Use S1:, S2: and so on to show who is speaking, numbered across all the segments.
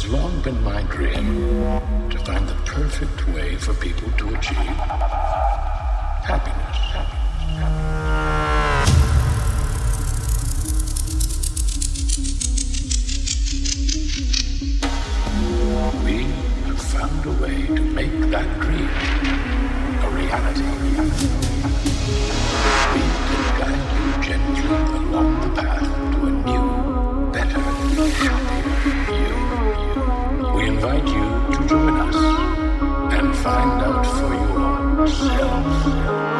S1: Has long been my dream to find the perfect way for people to achieve happiness. We have found a way to make that dream a reality. We can guide you gently along the path Thank you.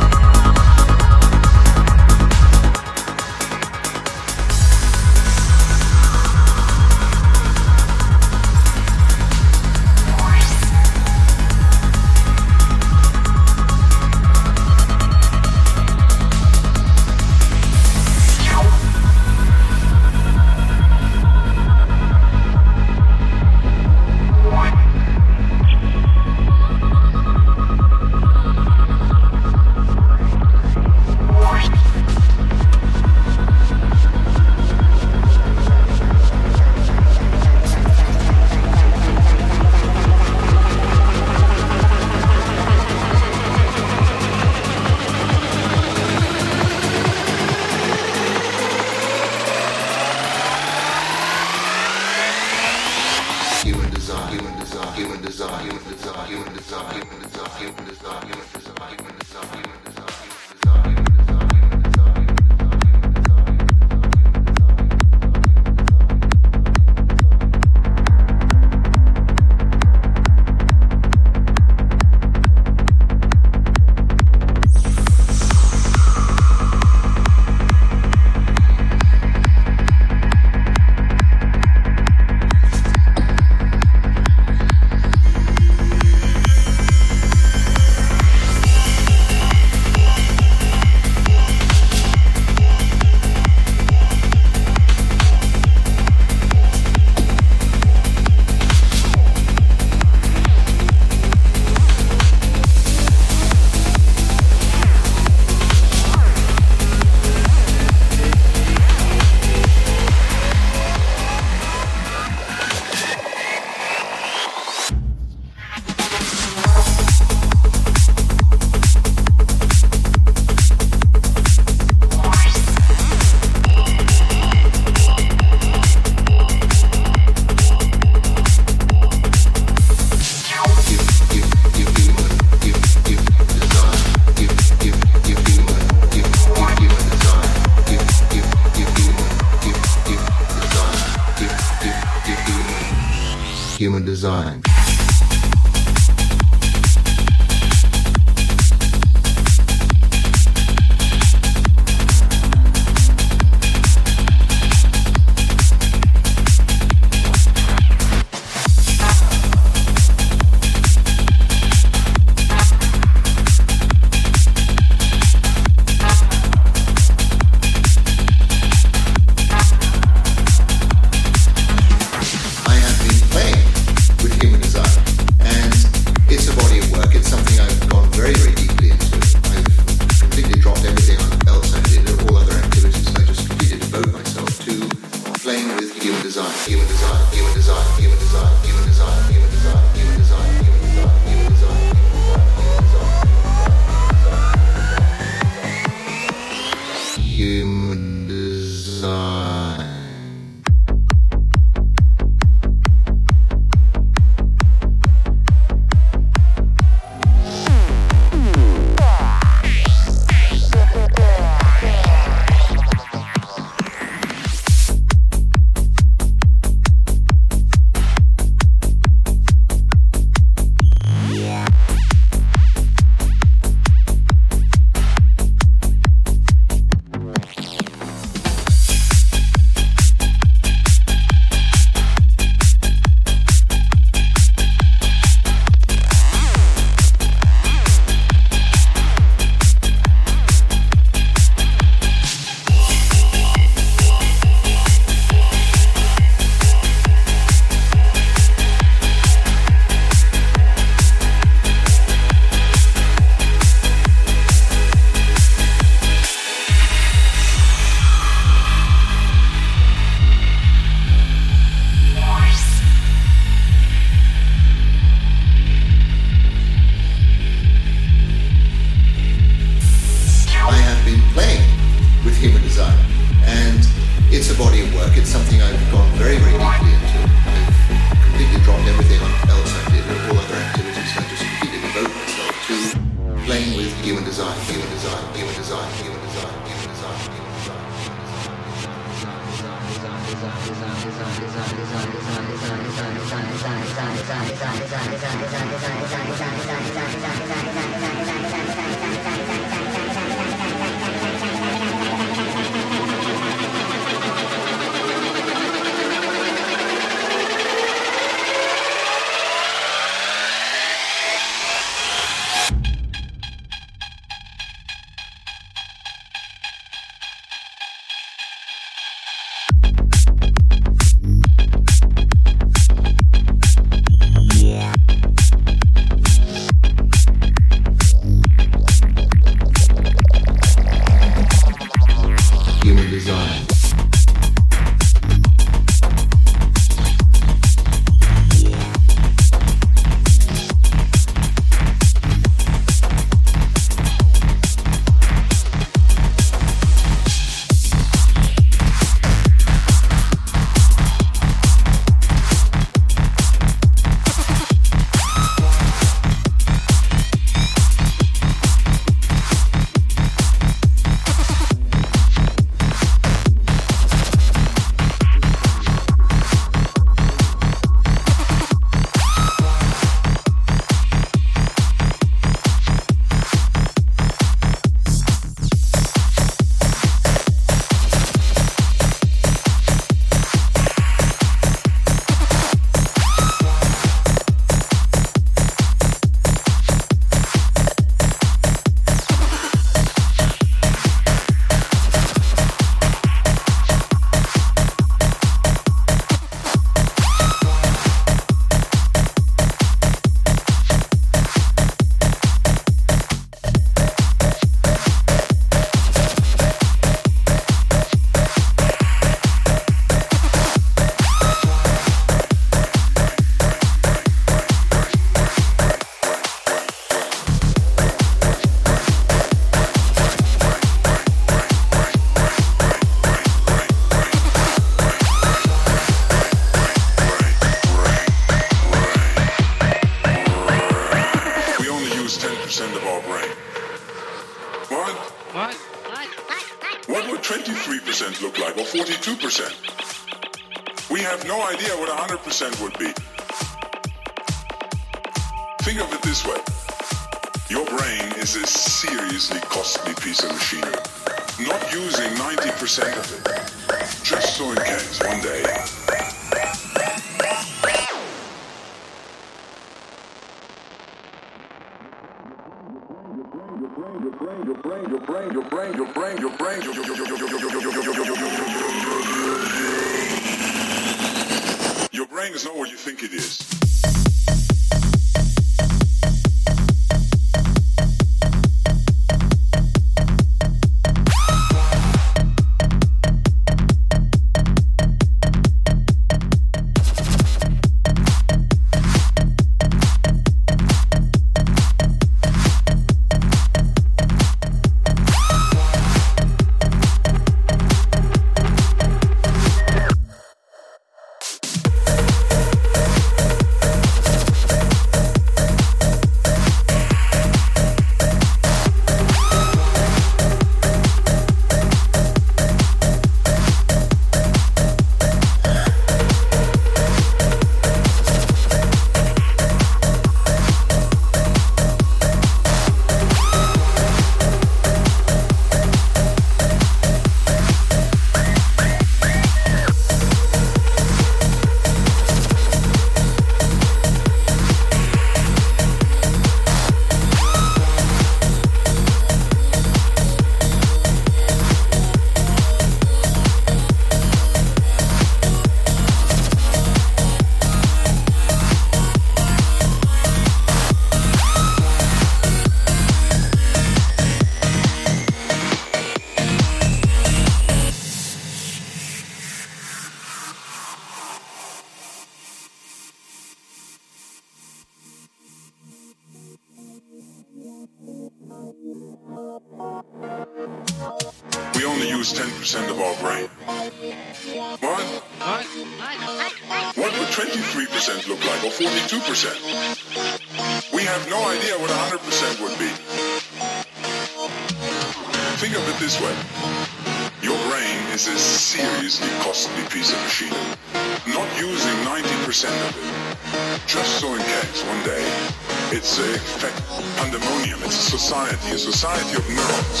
S2: of neurons,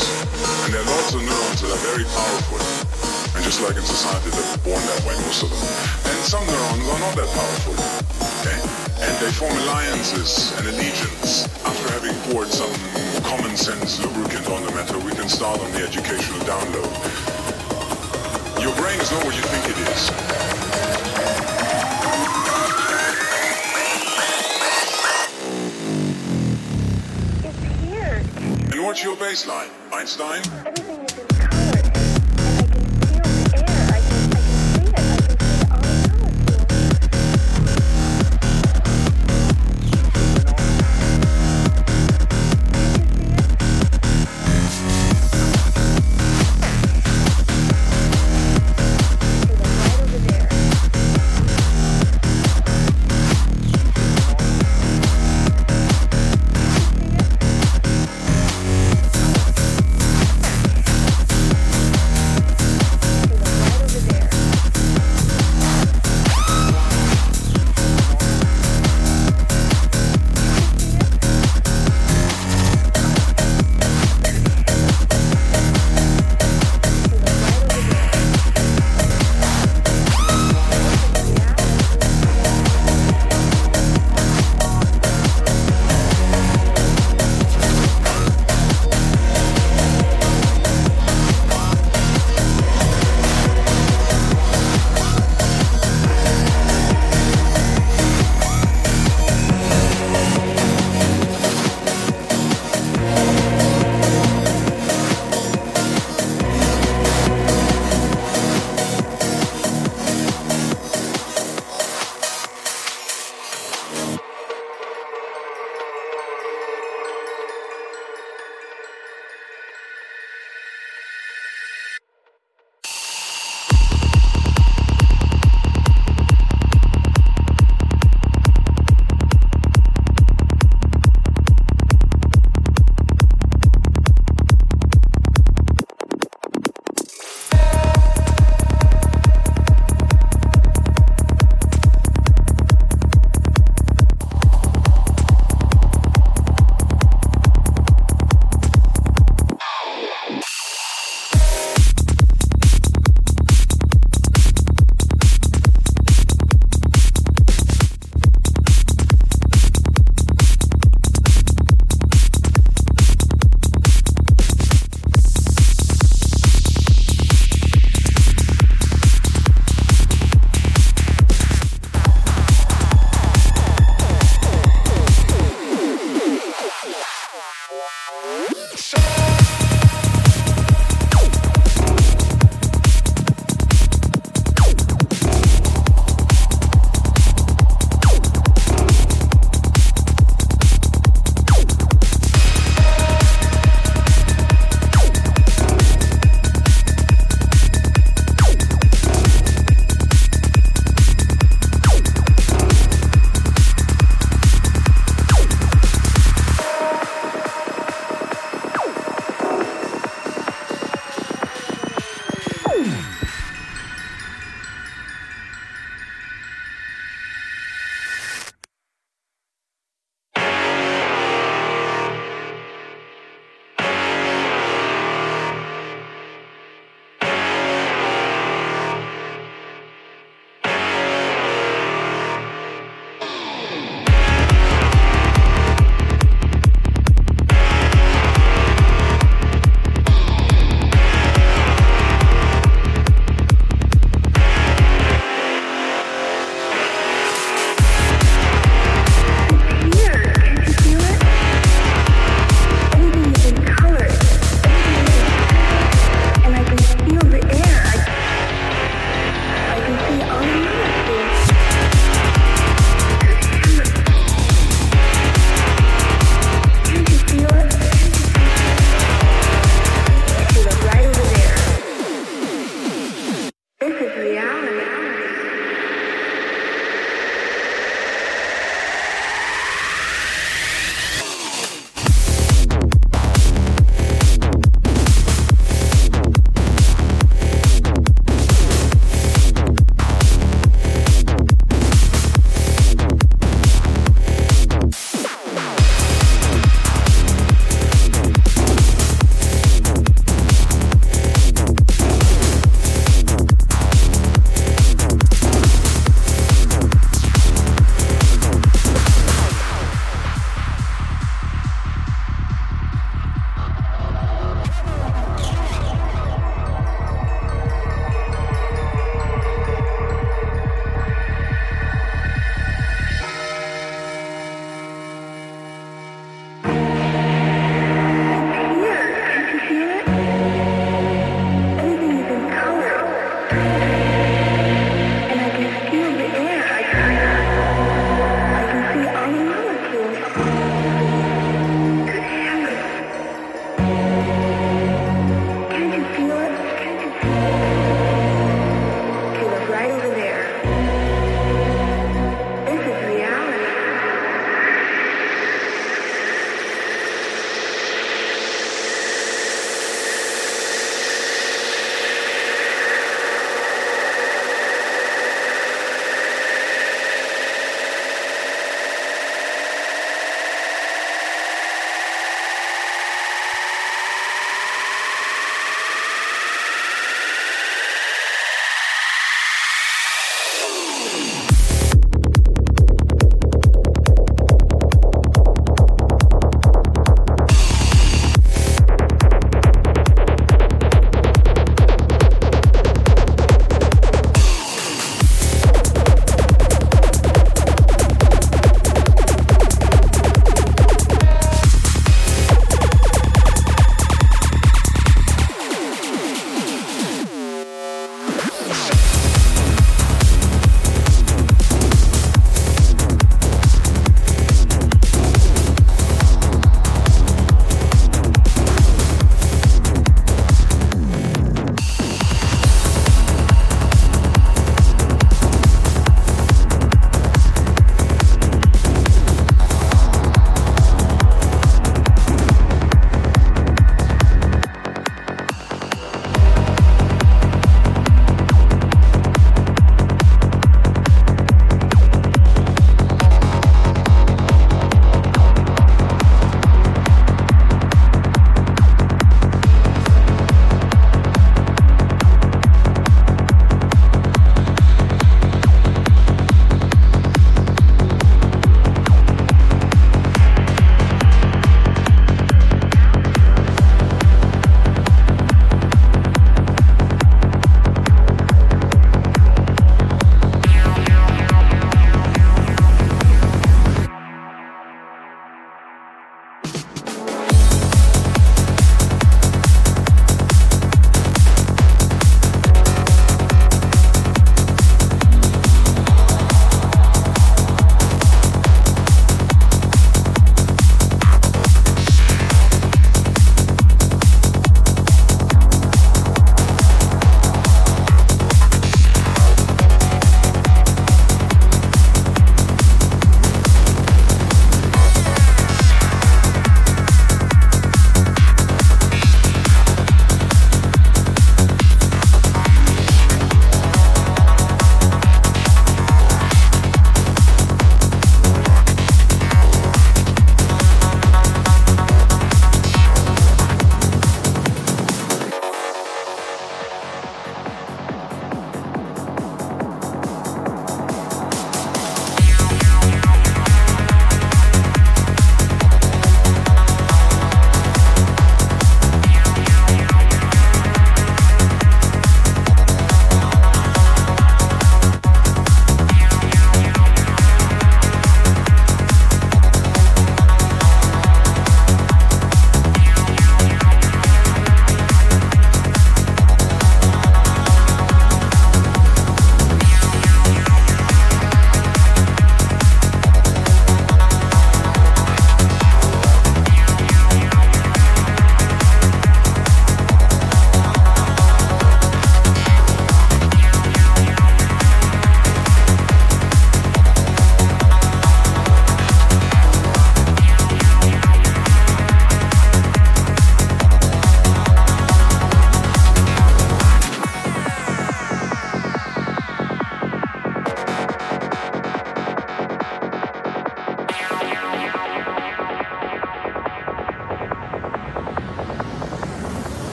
S2: and there are lots of neurons that are very powerful. And just like in society, they're born that way, most of them. And some neurons are not that powerful. Okay? And they form alliances and allegiance. After having poured some common sense lubricant on the matter, we can start on the educational download. Your brain is not what you think it is. want your baseline, Einstein?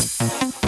S3: Feel
S4: inside.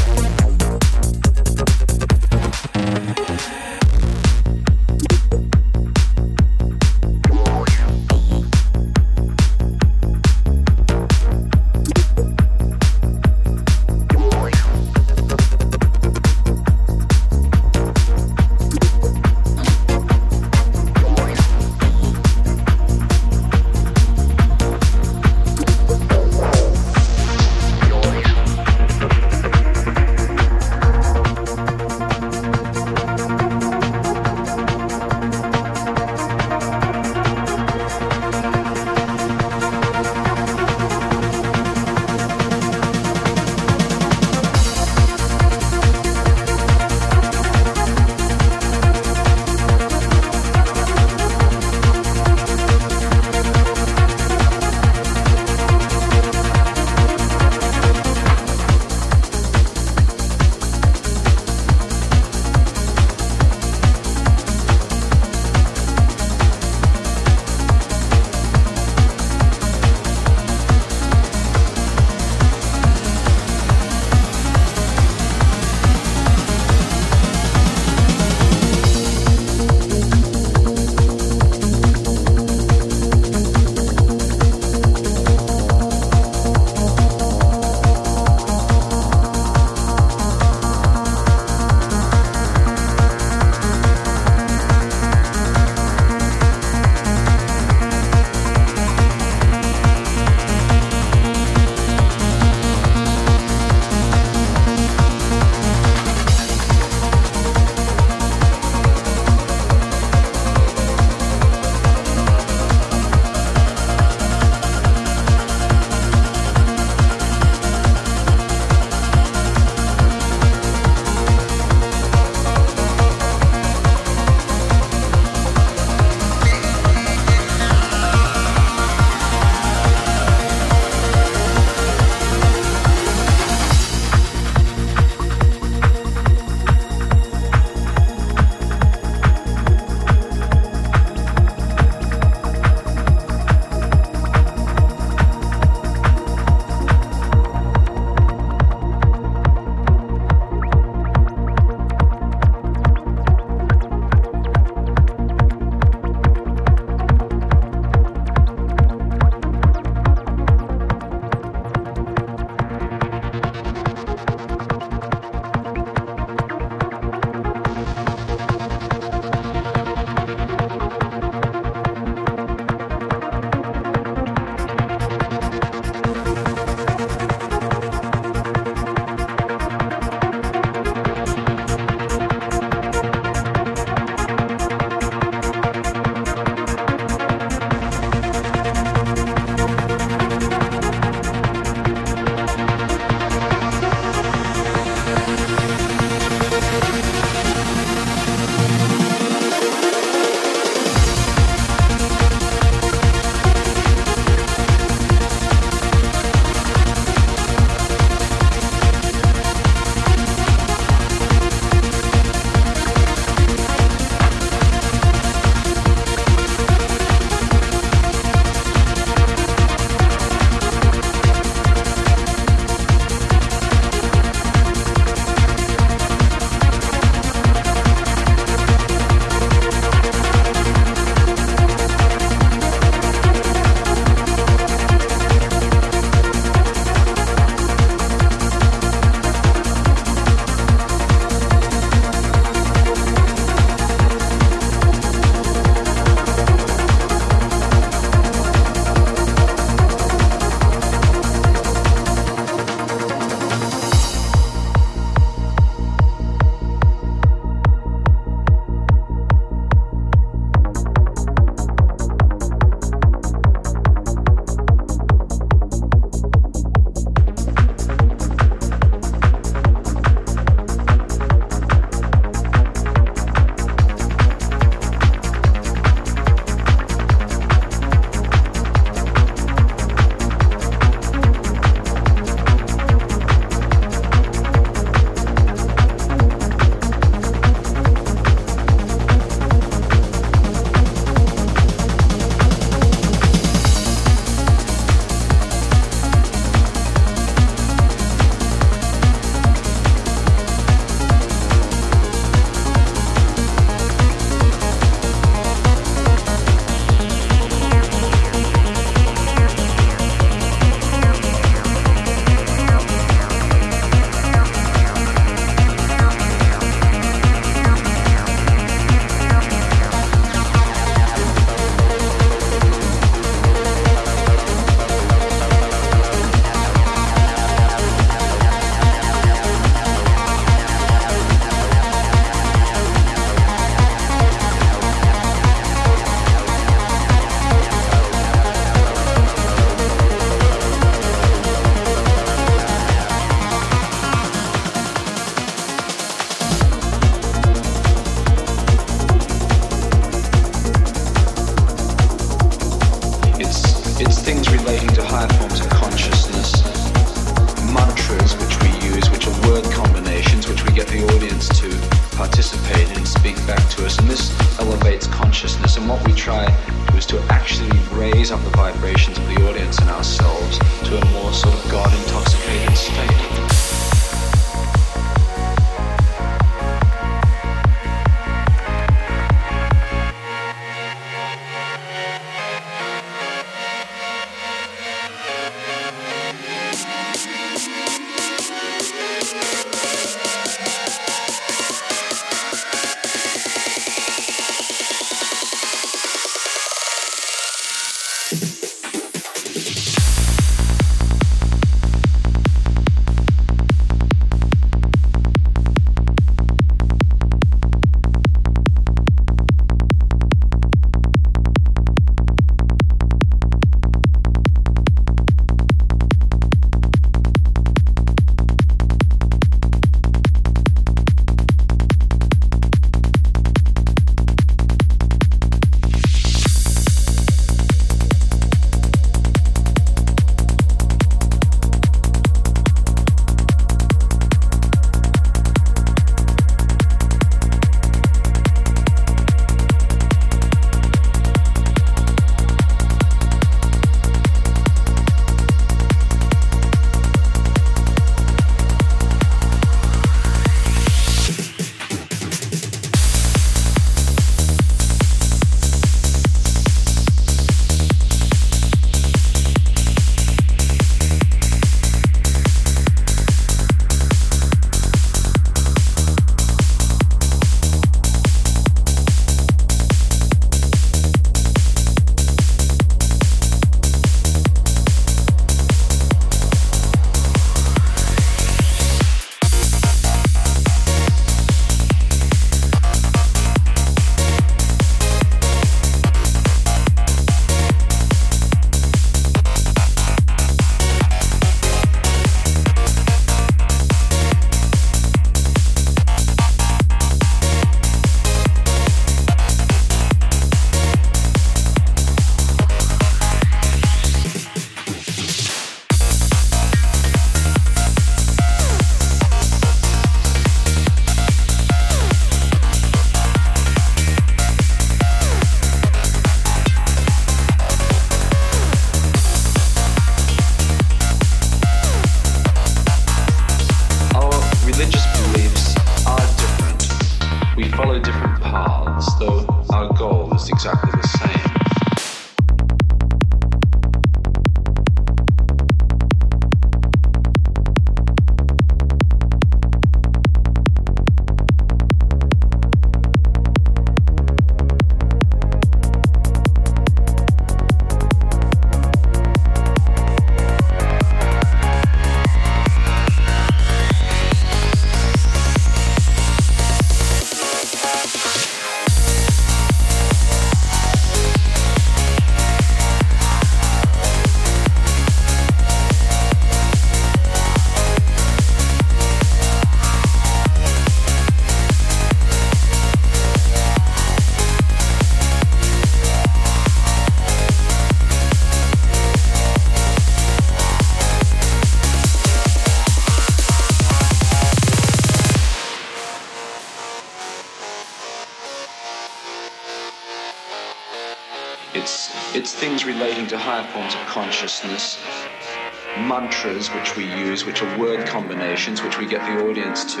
S4: Mantras which we use, which are word combinations, which we get the audience to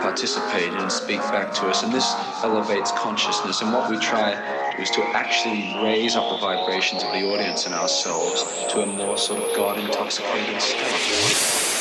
S4: participate in and speak back to us. And this elevates consciousness. And what we try is to actually raise up the vibrations of the audience and ourselves to a more sort of God intoxicated state.